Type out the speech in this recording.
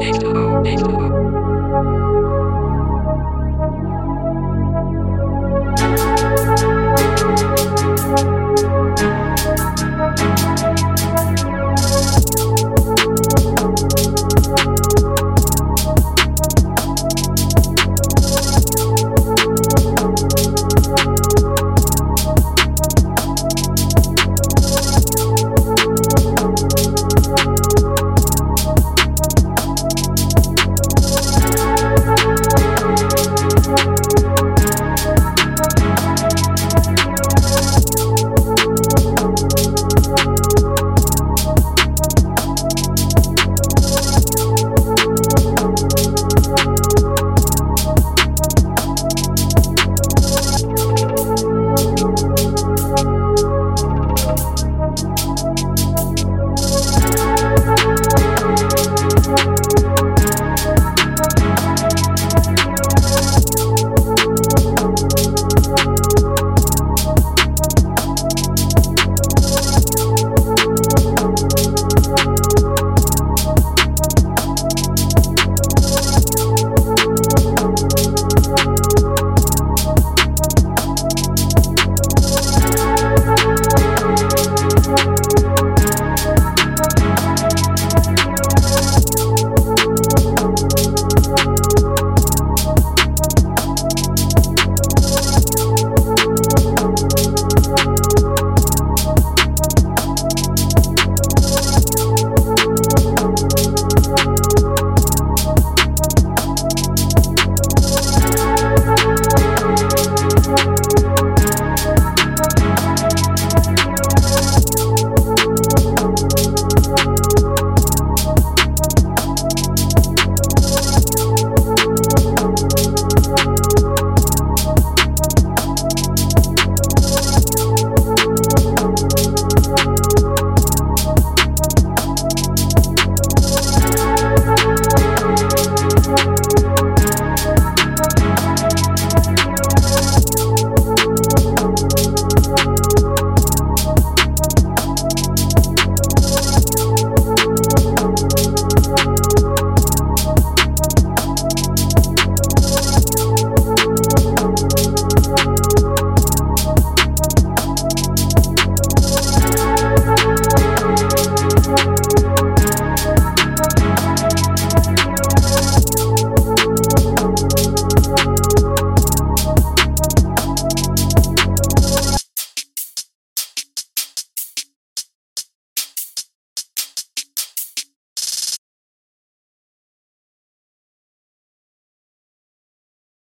H2O, H2O.